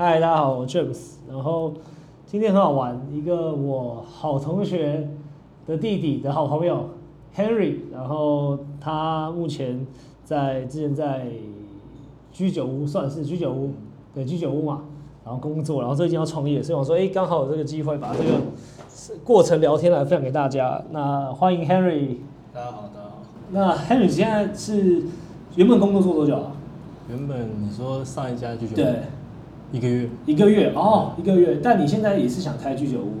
嗨，大家好，我 James。然后今天很好玩，一个我好同学的弟弟的好朋友 Henry，然后他目前在之前在居酒屋，算是居酒屋，对居酒屋嘛，然后工作，然后最近要创业，所以我说，哎，刚好有这个机会把这个过程聊天来分享给大家。那欢迎 Henry。大家好，大家好。那 Henry 现在是原本工作做多久啊？原本你说上一家居酒屋，对，一个月，一个月哦，一个月。但你现在也是想开居酒屋？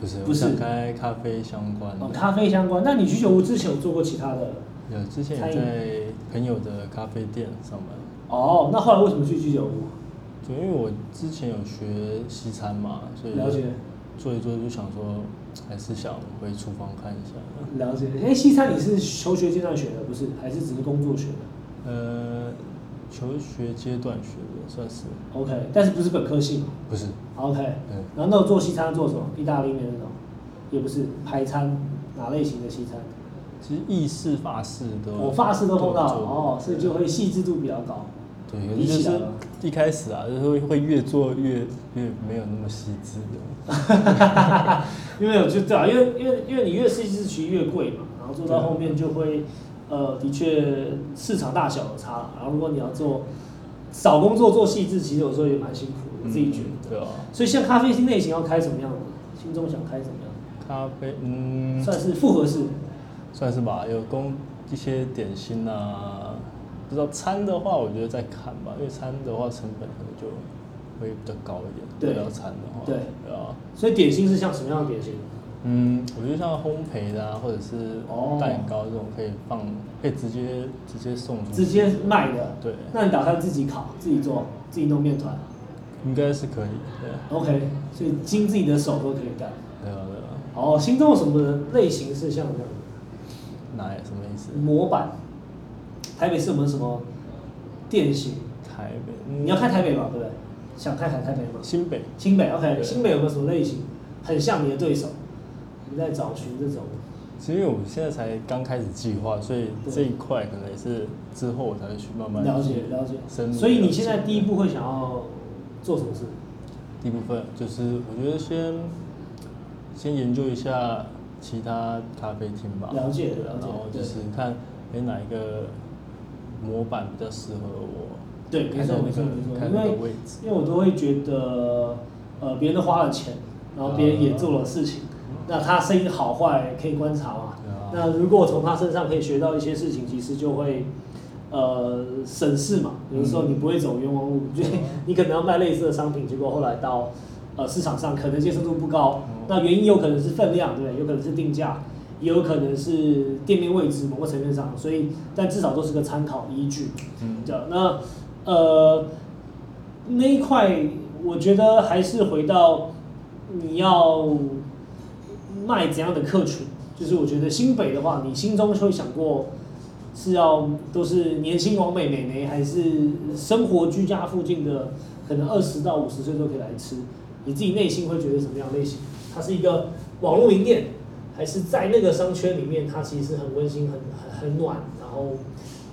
不是，不是想开咖啡相关哦，的。咖啡相关。那你居酒屋之前有做过其他的？有之前也在朋友的咖啡店上班，哦，那后来为什么去居酒屋？就因为我之前有学西餐嘛，所以了解，做一做就想说，还是想回厨房看一下。了解。哎，西餐你是求学阶段学的，不是？还是只是工作学的呃，求学阶段学的算是，？OK，但是不是本科系不是，？OK。对，然后那做西餐做什么？意大利面那种？也不是，排餐哪类型的西餐？其实意式、法式都，我法式都碰到哦，所以就会细致度比较高。对，可是一开始啊，就是会会越做越越没有那么细致的。因为我就对啊，因为因为因为你越细致其实越贵嘛，然后做到后面就会，呃，的确市场大小有差了。然后如果你要做少工作做细致，其实有时候也蛮辛苦的，我自己觉得。对啊，所以像咖啡厅类型要开什么样的？心中想开什么样咖啡，嗯？，算是复合式。算是吧，有供一些点心啊。不知道餐的话，我觉得再看吧，因为餐的话成本可能就会比较高一点。对要餐的话，对对啊，所以点心是像什么样的点心？嗯，我觉得像烘焙的啊，或者是哦蛋糕这种可以放，可以直接直接送出去，直接卖的。对，那你打算自己烤、自己做、自己弄面团应该是可以，对，？OK，所以经自己的手都可以干。对啊，对啊，哦，心中有什么类型是像这样的？哪什么意思？模板，台北市有没有什么店型？台北，嗯你要看台北嘛，对不对？想看看台北吗？新北，新北，OK，新北有没有什么类型很像你的对手？你在找寻这种，其实因为我现在才刚开始计划，所以这一块可能也是之后我才会去慢慢了解了解深入。所以你现在第一步会想要做什么事？第一部分就是我觉得先先研究一下其他咖啡厅吧，了解对了解然后就是看哎哪一个模板比较适合我，对，没错没错没错，因为位置，因为我都会觉得，呃，别人都花了钱，然后别人也做了事情，那他生意好坏可以观察嘛。啊那如果从他身上可以学到一些事情，其实就会呃省事嘛。有的时候你不会走冤枉路，就你可能要卖类似的商品，结果后来到呃市场上可能接受度不高，那原因有可能是分量，对不对？有可能是定价，也有可能是店面位置某个层面上，所以但至少都是个参考依据。嗯，这样，那呃那一块，我觉得还是回到你要卖怎样的客群，就是我觉得新北的话，你心中会想过是要都是年轻王美美眉，还是生活居家附近的，可能二十到五十岁都可以来吃，你自己内心会觉得什么样类型？它是一个网络名店，还是在那个商圈里面，它其实很温馨、很很很暖，然后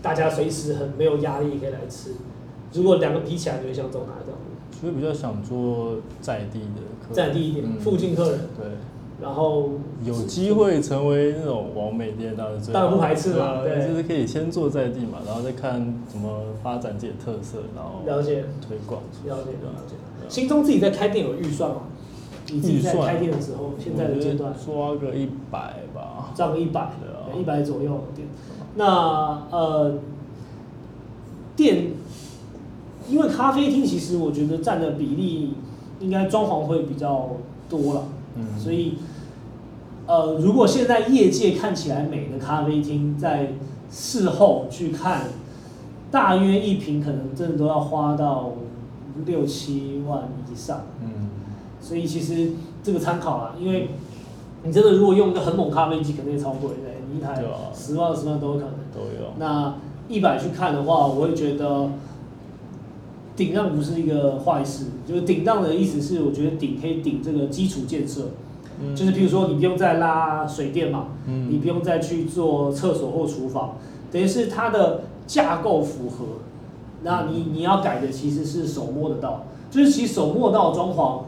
大家随时很没有压力可以来吃。如果两个比起来，你会想走哪一条路？所以比较想做在地的客人，在地一点，嗯附近客人，对。然后有机会成为那种完美店，当然最当然不排斥嘛啊对就是可以先做在地嘛，然后再看怎么发展自己的特色，然后了解推广。了解了解。心中自己在开店有预算吗？你自己在预算开店的时候，现在的阶段抓个一百吧。抓个一百一百左右的店。那呃，店，因为咖啡厅其实我觉得占的比例应该装潢会比较多了，嗯，所以呃，如果现在业界看起来美的咖啡厅，在事后去看，大约一瓶可能真的都要花到六七万以上。嗯，所以其实这个参考啊，因为你真的如果用一个很猛咖啡机，肯定也超贵的，你一台十万、二十万都有可能。都有。那一百去看的话，我会觉得顶让不是一个坏事。就是顶让的意思是，我觉得顶可以顶这个基础建设，嗯就是譬如说你不用再拉水电嘛，嗯你不用再去做厕所或厨房，等于是它的架构符合。那你你要改的其实是手摸得到，就是其实手摸到装潢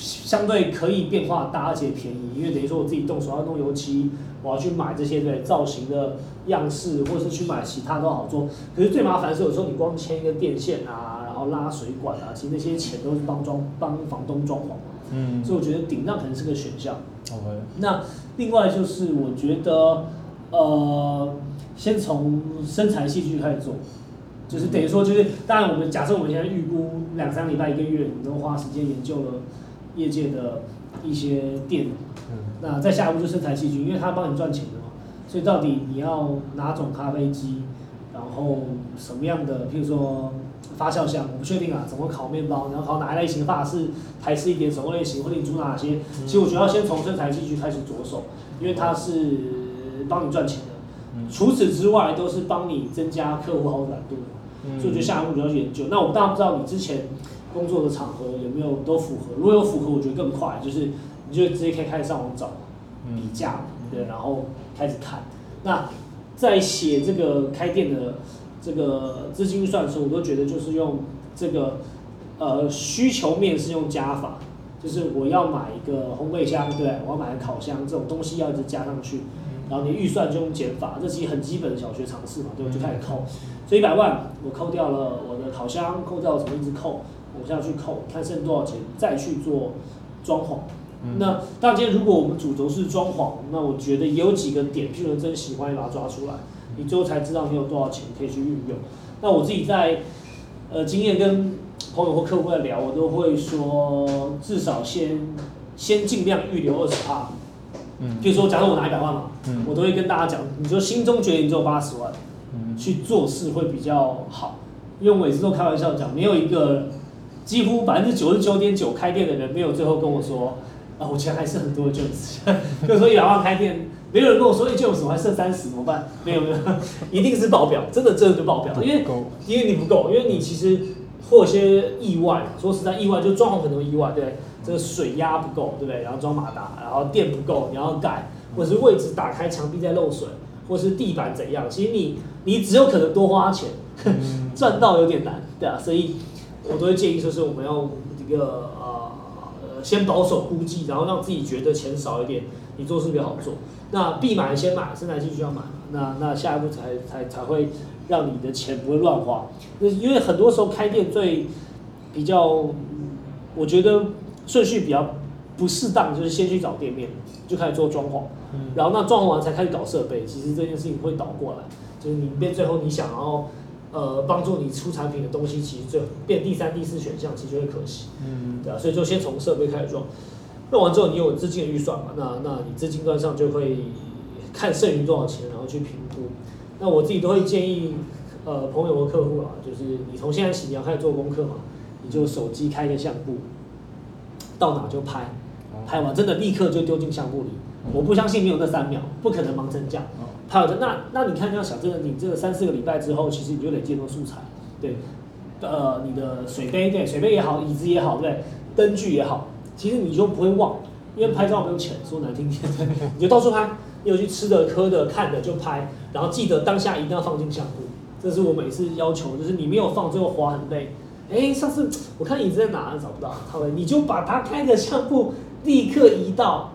相对可以变化大而且便宜，因为等于说我自己动手要弄油漆，我要去买这些对造型的样式，或者是去买其他都好做。可是最麻烦的是有时候你光牵一个电线啊，然后拉水管啊，其实那些钱都是帮装帮房东装潢嘛。嗯所以我觉得顶让可能是个选项。，OK，那另外就是我觉得，呃，先从身材戏剧开始做，就是等于说就是，当然我们假设我们现在预估两三个礼拜一个月，你都花时间研究了业界的一些店，嗯那再下一步就身材戏剧，因为它帮你赚钱的嘛，所以到底你要哪种咖啡机，然后什么样的，譬如说。发酵箱我不确定啊，怎么烤面包，然后烤哪一类型法式、台式一点手工类型，或者你煮哪些？其实我觉得要先从身材戏剧开始着手，因为它是帮你赚钱的。嗯除此之外，都是帮你增加客户好感度的。嗯所以我觉得下一步就要去研究。那我当然不知道你之前工作的场合有没有都符合，如果有符合，我觉得更快，就是你就直接可以开始上网找比价，对，然后开始看。那在写这个开店的这个资金预算的时候，我都觉得就是用这个呃需求面是用加法，就是我要买一个烘焙箱，对，我要买个烤箱，这种东西要一直加上去，然后你预算就用减法，这其实很基本的小学常识嘛，对，我就开始扣。所以一百万我扣掉了我的烤箱，扣掉了什么一直扣，我现在去扣，看剩多少钱，再去做装潢。嗯那当然，今天如果我们主轴是装潢，那我觉得也有几个点，譬如真喜欢，你把它抓出来，你最后才知道你有多少钱可以去运用。那我自己在呃经验跟朋友或客户在聊，我都会说，至少先先尽量预留二十趴。嗯譬如说，假如我拿一百万嘛，嗯我都会跟大家讲，你就心中觉得你只有八十万，嗯去做事会比较好。因为我每次都开玩笑讲，没有一个几乎百分之九十九点九开店的人，没有最后跟我说，啊，我钱还是很多的 James。比如说一百万开店，没有人跟我说，哎、James 我还剩三十怎么办？没有没有，一定是爆表，真的真的就爆表，因为因为你不够，因为你其实或有些意外，说实在意外，就装潢很多意外，对这个水压不够，对不对？然后装马达，然后电不够，你要改，或者是位置打开墙壁在漏水，或是地板怎样，其实你你只有可能多花钱，嗯赚到有点难，对啊，所以我都会建议，就是我们要这个呃呃先保守估计，然后让自己觉得钱少一点，你做事比较好做。那必买的先买，生产性需要买，那那下一步才才才会让你的钱不会乱花。那因为很多时候开店最比较，嗯我觉得顺序比较不适当，就是先去找店面，就开始做装潢。嗯然后那装潢完才开始搞设备，其实这件事情会倒过来，就是你变最后你想要呃帮助你出产品的东西，其实最变第三、第四选项，其实就会可惜，嗯对啊，所以就先从设备开始做，弄完之后你有资金的预算嘛，那那你资金端上就会看剩余多少钱，然后去评估。那我自己都会建议呃朋友和客户啊，就是你从现在起你要开始做功课嘛，你就手机开个相簿，到哪就拍。拍完真的立刻就丢进相簿里。我不相信没有那三秒，不可能盲成这样。拍那那你看这样想，真的你这个三四个礼拜之后，其实你就累积很多素材，对，呃，你的水杯对，水杯也好，椅子也好，对，灯具也好，其实你就不会忘，因为拍照没有钱，说难听点，你就到处拍，你有去吃的、喝的、看的就拍，然后记得当下一定要放进相簿，这是我每次要求，就是你没有放，最后划很累。哎，上次我看椅子在哪找不到，好了，你就把它开个相簿立刻移到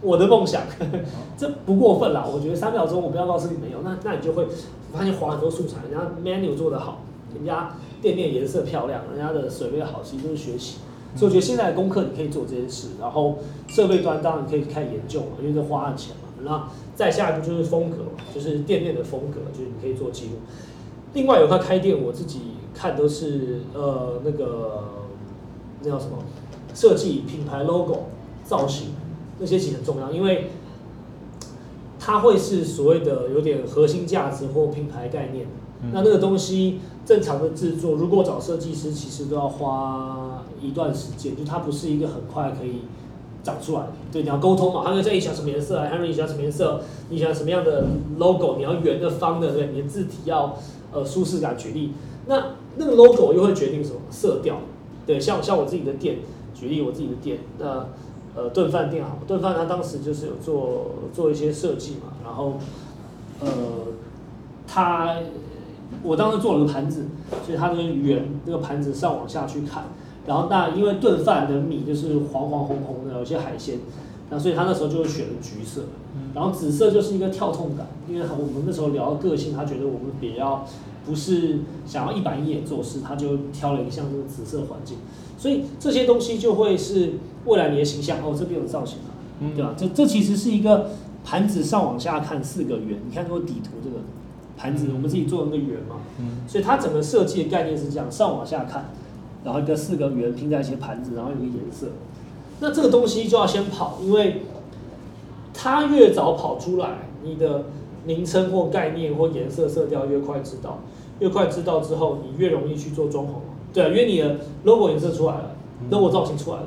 我的梦想，这不过分啦。我觉得三秒钟我不要告诉你没有，那那你就会发现划很多素材，人家 menu 做得好，人家店面颜色漂亮，人家的水位好，其实都是学习。所以我觉得现在的功课你可以做这件事，然后设备端当然可以开始研究嘛，因为这花了钱嘛。那再下一步就是风格嘛，就是店面的风格，就是你可以做记录。另外有块开店，我自己看都是呃那个那叫什么设计、品牌 logo、造型那些其实很重要，因为它会是所谓的有点核心价值或品牌概念。那那个东西正常的制作，如果找设计师，其实都要花一段时间，就它不是一个很快可以长出来的。对，你要沟通嘛，他们在你喜欢什么颜色，Henry 你喜欢什么颜色，你喜欢什么样的 logo，你要圆的、方的，对，你的字体要呃舒适感。举例，那那个 logo 又会决定什么色调？对，像像我自己的店，举例我自己的店，那呃炖饭店好，炖饭他当时就是有做做一些设计嘛，然后呃他我当时做了个盘子，所以它就是圆那个盘子上往下去看，然后那因为炖饭的米就是黄黄红红的，有些海鲜，那所以他那时候就选了橘色，然后紫色就是一个跳痛感，因为我们那时候聊个性，他觉得我们比较不是想要一板一眼做事，他就挑了一个像这个紫色环境，所以这些东西就会是未来你的形象哦，这边有造型啊，嗯对吧？这这其实是一个盘子上往下看四个圆，你看这个底图这个盘子，我们自己做的那个圆嘛，嗯所以它整个设计的概念是这样，上往下看，然后一个四个圆拼在一些盘子，然后有个颜色。那这个东西就要先跑，因为它越早跑出来，你的名称或概念或颜色色调越快知道，越快知道之后，你越容易去做装潢嘛。对啊，因为你的 logo 颜色出来了，logo 造型出来了，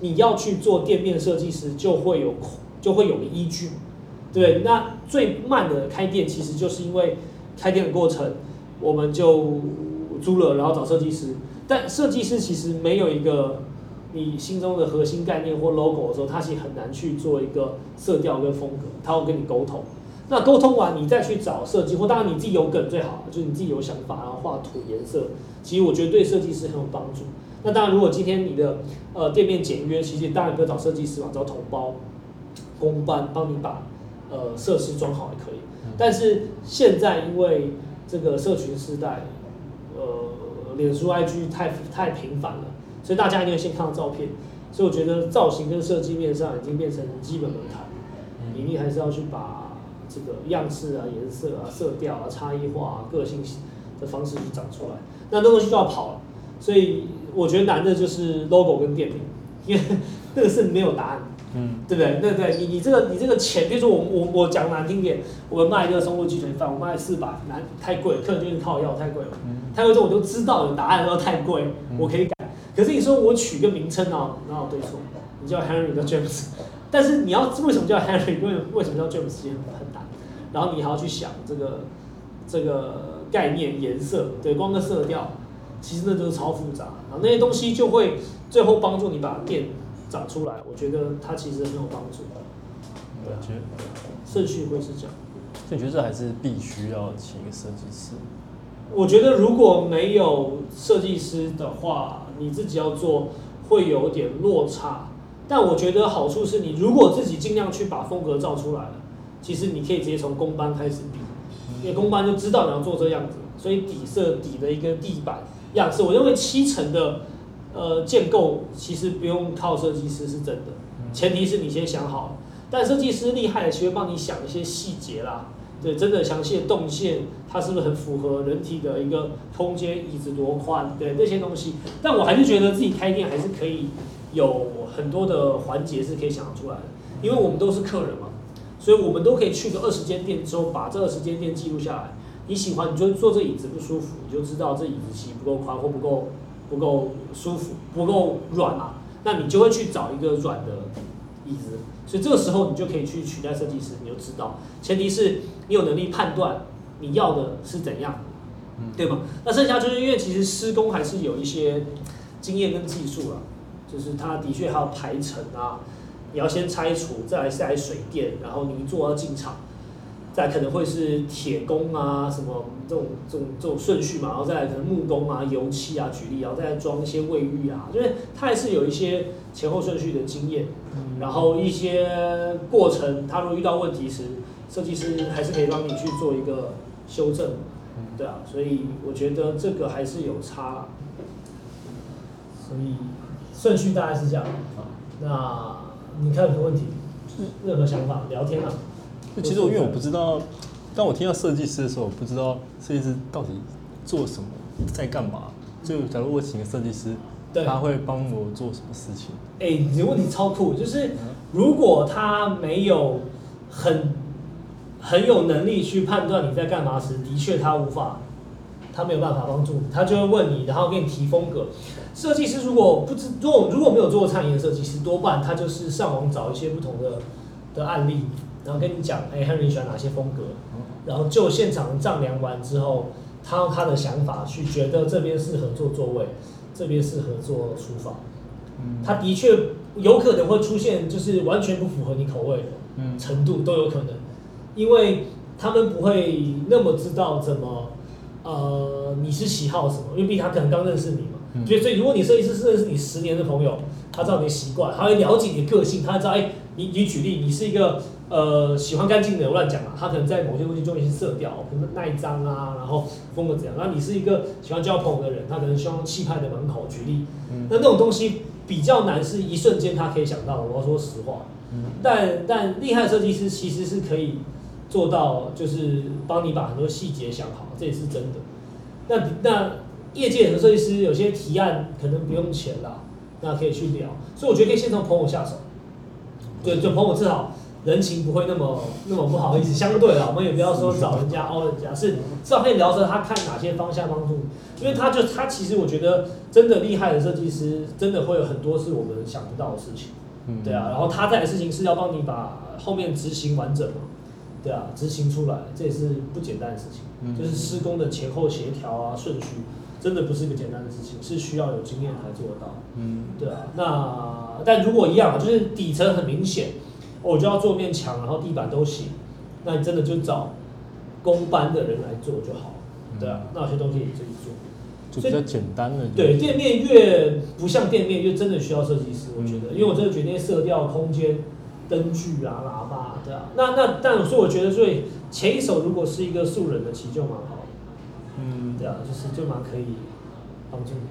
你要去做店面设计师就会有就会有个依据嘛。对，那最慢的开店其实就是因为开店的过程，我们就租了，然后找设计师。但设计师其实没有一个你心中的核心概念或 logo 的时候，他其实很难去做一个色调跟风格，他会跟你沟通。那沟通完，你再去找设计，或当然你自己有梗最好，就是你自己有想法，然后画图颜色，其实我觉得对设计师很有帮助。那当然，如果今天你的呃店面简约，其实当然不要找设计师嘛，找同胞、工班帮你把呃设施装好也可以。但是现在因为这个社群时代，呃，脸书、IG 太太频繁了，所以大家一定会先看到照片。所以我觉得造型跟设计面上已经变成基本门槛，你一定还是要去把这个样式啊、颜色啊、色调啊、差异化啊、个性的方式去长出来。那那东西就要跑了，所以我觉得难的就是 logo 跟店名，因为那个是没有答案。嗯对不对？对对，你你这个你这个钱，比如说我我我讲难听点，我卖一个松露鸡腿饭，我卖四百，难太贵，客人就是靠要太贵了。嗯太贵之后我就知道有答案，说太贵，我可以改。可是你说我取个名称哦，哪有对错？你叫 Henry 叫 James，但是你要为什么叫 Henry？为为什么叫 James？其实很难。然后你还要去想这个这个概念、颜色，对，光个色调，其实那都是超复杂。然后那些东西就会最后帮助你把店长出来。我觉得它其实很有帮助。我觉得，顺序会是这样。所以你觉得这还是必须要请一个设计师？我觉得如果没有设计师的话，你自己要做会有点落差。但我觉得好处是你如果自己尽量去把风格造出来了，其实你可以直接从工班开始比，因为工班就知道你要做这样子，所以底色底的一个地板样式，我认为七成的呃建构其实不用靠设计师是真的，前提是你先想好。但设计师厉害的，其实帮你想一些细节啦，对，真的详细的动线，它是不是很符合人体的一个空间，椅子多宽，对那些东西。但我还是觉得自己开店还是可以有很多的环节是可以想得出来的，因为我们都是客人嘛，所以我们都可以去个二十间店之后，把这二十间店记录下来。你喜欢，你就坐这椅子不舒服，你就知道这椅子其实不够宽或不够不够舒服，不够软嘛，那你就会去找一个软的椅子。所以这个时候你就可以去取代设计师，你就知道，前提是你有能力判断你要的是怎样，对吗？那剩下就是因为其实施工还是有一些经验跟技术了，就是它的确还有排程啊，你要先拆除，再来下来水电，然后泥做要进场，再可能会是铁工啊什么这种这种这种顺序嘛，然后再来可能木工啊、油漆啊，举例，然后再来装一些卫浴啊，因为它还是有一些前后顺序的经验。然后一些过程，他如果遇到问题时，设计师还是可以帮你去做一个修正，对啊，所以我觉得这个还是有差啦。所以顺序大概是这样。那你看有什么问题？任何想法，聊天啊。就其实我因为我不知道，当我听到设计师的时候，我不知道设计师到底做什么，在干嘛。就假如我请个设计师，对他会帮我做什么事情？哎、你的问题超酷，就是如果他没有很很有能力去判断你在干嘛时，的确他无法，他没有办法帮助你，他就会问你，然后给你提风格。设计师如果不知，如果如果没有做过餐饮的设计师，多半他就是上网找一些不同的的案例，然后跟你讲，哎、h e n r y 喜欢哪些风格，然后就现场丈量完之后，他用他的想法去觉得这边适合做座位，这边适合做厨房。嗯。他的确有可能会出现，就是完全不符合你口味的嗯。程度都有可能，因为他们不会那么知道怎么呃你是喜好什么，因为毕竟他可能刚认识你嘛，嗯。所以所以如果你设计师是认识你十年的朋友，他知道你的习惯，他会了解你的个性，他知道哎你你举例你是一个呃喜欢干净的人，我乱讲嘛，他可能在某些东西中有一些色调，可能耐脏啊，然后风格怎样，然后你是一个喜欢交朋友的人，他可能希望气派的门口，举例，嗯。那那种东西比较难，是一瞬间他可以想到的。我要说实话，嗯。但但厉害设计师其实是可以做到，就是帮你把很多细节想好，这也是真的。那那业界的设计师有些提案可能不用钱啦，那可以去聊，所以我觉得可以先从朋友下手。对，就朋友至少人情不会那么那么不好意思，相对啦，我们也不要说找人家凹人家，是至少可以聊着他看哪些方向帮助你，因为他就他其实我觉得真的厉害的设计师，真的会有很多是我们想不到的事情。嗯对啊，然后他在的事情是要帮你把后面执行完整嘛，对啊，执行出来，这也是不简单的事情，嗯就是施工的前后协调啊、顺序，真的不是一个简单的事情，是需要有经验才做得到。嗯对啊，那但如果一样啊，就是底层很明显，我就要做面墙，然后地板都行，那你真的就找工班的人来做就好了。对啊，那有些东西你自己做。就比较简单的。对，店面越不像店面，越真的需要设计师，我觉得，嗯因为我真的觉得那些色调、空间、灯具啊、喇叭，对啊，那那但所以我觉得，所以前一手如果是一个素人的，其实就蛮好的，嗯，对啊，就是就蛮可以帮助你。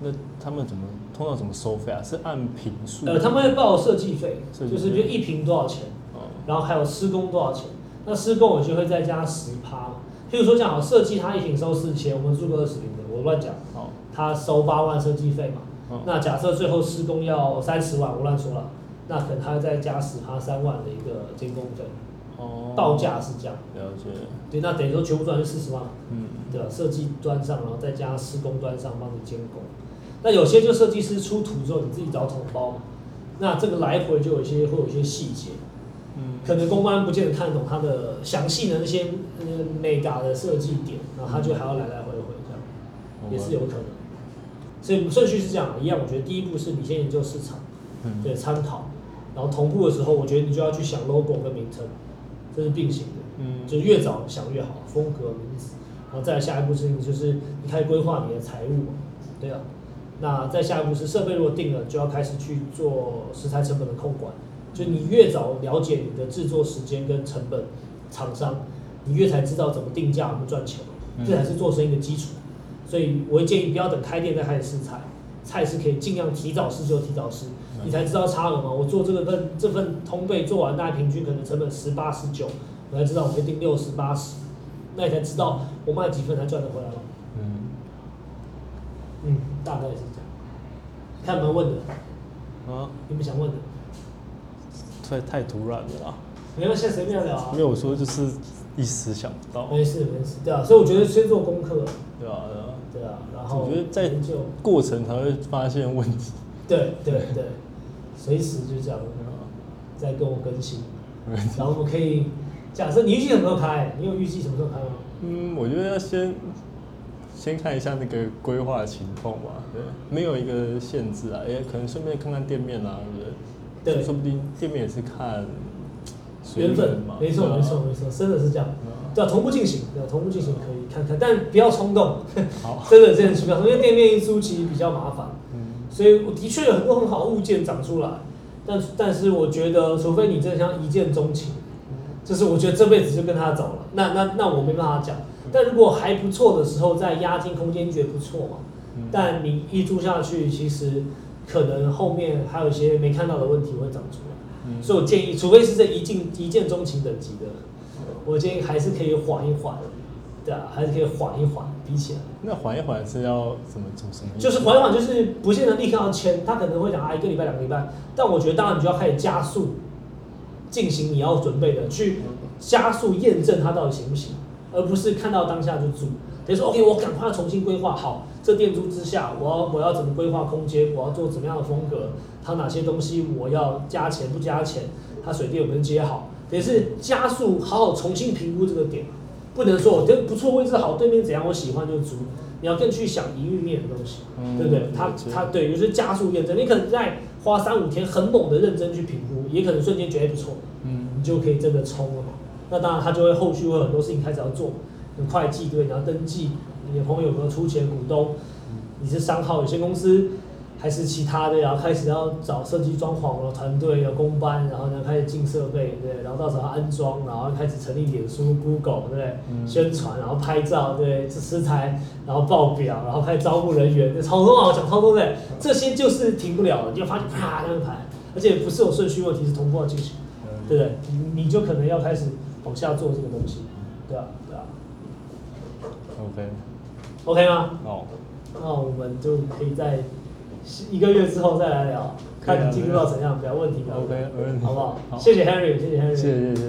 那他们怎么通常怎么收费啊？是按平数？呃，他们会报设计费，就是比如一平多少钱，哦然后还有施工多少钱，那施工我就会再加十趴。譬如说讲好设计，他一平收四千，我们租个二十平的，我乱讲，好，他收八万设计费嘛。哦那假设最后施工要三十万，我乱说了，那可能他再加十趴三万的一个监工费，哦，报价是这样。了解，对，那等于说全部赚就四十万，嗯对吧？设计端上，然后再加施工端上帮你监工。那有些就设计师出图之后，你自己找统包嘛。那这个来回就有一些会有一些细节，嗯可能公关不见得看得懂它的详细的那些呃 mega 的设计点，然后他就还要来来回回这样。也是有可能。所以顺序是这样，一样。我觉得第一步是你先研究市场，嗯对，参考，然后同步的时候，我觉得你就要去想 logo 跟名称，这是并行的，嗯就是越早想越好，风格、名字，然后再下一步事情就是你开始规划你的财务嘛，对啊。那再下一步是设备如果定了，就要开始去做食材成本的控管，就你越早了解你的制作时间跟成本，厂商，你越才知道怎么定价，怎么赚钱，嗯这才是做生意的基础。所以我会建议不要等开店再开始试菜，菜是可以尽量提早试就提早试，你才知道差额嘛。我做这个份这份通背做完，大概平均可能成本十八十九，我才知道我会定六十八十，那你才知道我卖几份才赚得回来嘛。嗯，嗯，大概是这样。看有没有问的，啊，有没有想问的？太太突然了啦，没关系，随便聊啊没有我说就是一时想不到，没事没事，对啊，所以我觉得先做功课，对啊，对啊，对啊，然后我觉得在过程才会发现问题，对对对，随时就这样，对啊再跟我更新。然后我们可以假设你预计什么时候开？你有预计什么时候开吗？嗯，我觉得要先先看一下那个规划情况吧，对，没有一个限制啊，也可能顺便看看店面啊，对不对？对说不定店面也是看随缘分嘛，没错没错没错，真的是这样。对同步进行，对啊，同步进行可以看看，但不要冲动，好，真的真的是不因为店面一租其实比较麻烦。嗯所以我的确有很多很好的物件长出来，但但是我觉得，除非你真的像一见钟情，就是我觉得这辈子就跟他走了，那那那我没办法讲。但如果还不错的时候，在押金空间觉得不错嘛，嗯但你一租下去，其实可能后面还有一些没看到的问题会长出来。嗯所以我建议，除非是这一见一见钟情等级的，我建议还是可以缓一缓，对啊，还是可以缓一缓，比起来。那缓一缓是要怎么怎么什么意思？就是缓一缓，就是不见得立刻要签，他可能会讲啊一个礼拜、两个礼拜，但我觉得当然你就要开始加速进行你要准备的，去加速验证它到底行不行，而不是看到当下就租。等于说 OK，我赶快重新规划好这店租之下，我要我要怎么规划空间，我要做怎么样的风格，它哪些东西我要加钱不加钱，它水电有没有接好，等于是加速好好重新评估这个点，不能说我这不错位置好，对面怎样我喜欢就租，你要更去想营运面的东西。嗯对不对？他他对，就是加速验证，你可能在花三五天很猛的认真去评估，也可能瞬间觉得不错，嗯你就可以真的冲了嘛。那当然，他就会后续会有很多事情开始要做，有会计对，你要登记，你的朋友有没有出钱股东，你是商号有限公司。还是其他的，然后开始要找设计装潢的团队，要公班，然后呢开始进设备，对，然后到时候安装，然后开始成立脸书、Google，对？宣传，然后拍照，对，这食材，然后报表，然后开始招募人员，超多啊，讲超多的，这些就是停不了，你就发现啪那个排，而且不是有顺序问题，是同步要进行，对不对？你你就可能要开始往下做这个东西，对啊，对啊。OK，OK 吗？哦，那我们就可以在。一个月之后再来聊，看你进入到怎样，不要问题，OK，好不好？谢谢 Henry，谢谢 Henry，谢谢谢谢。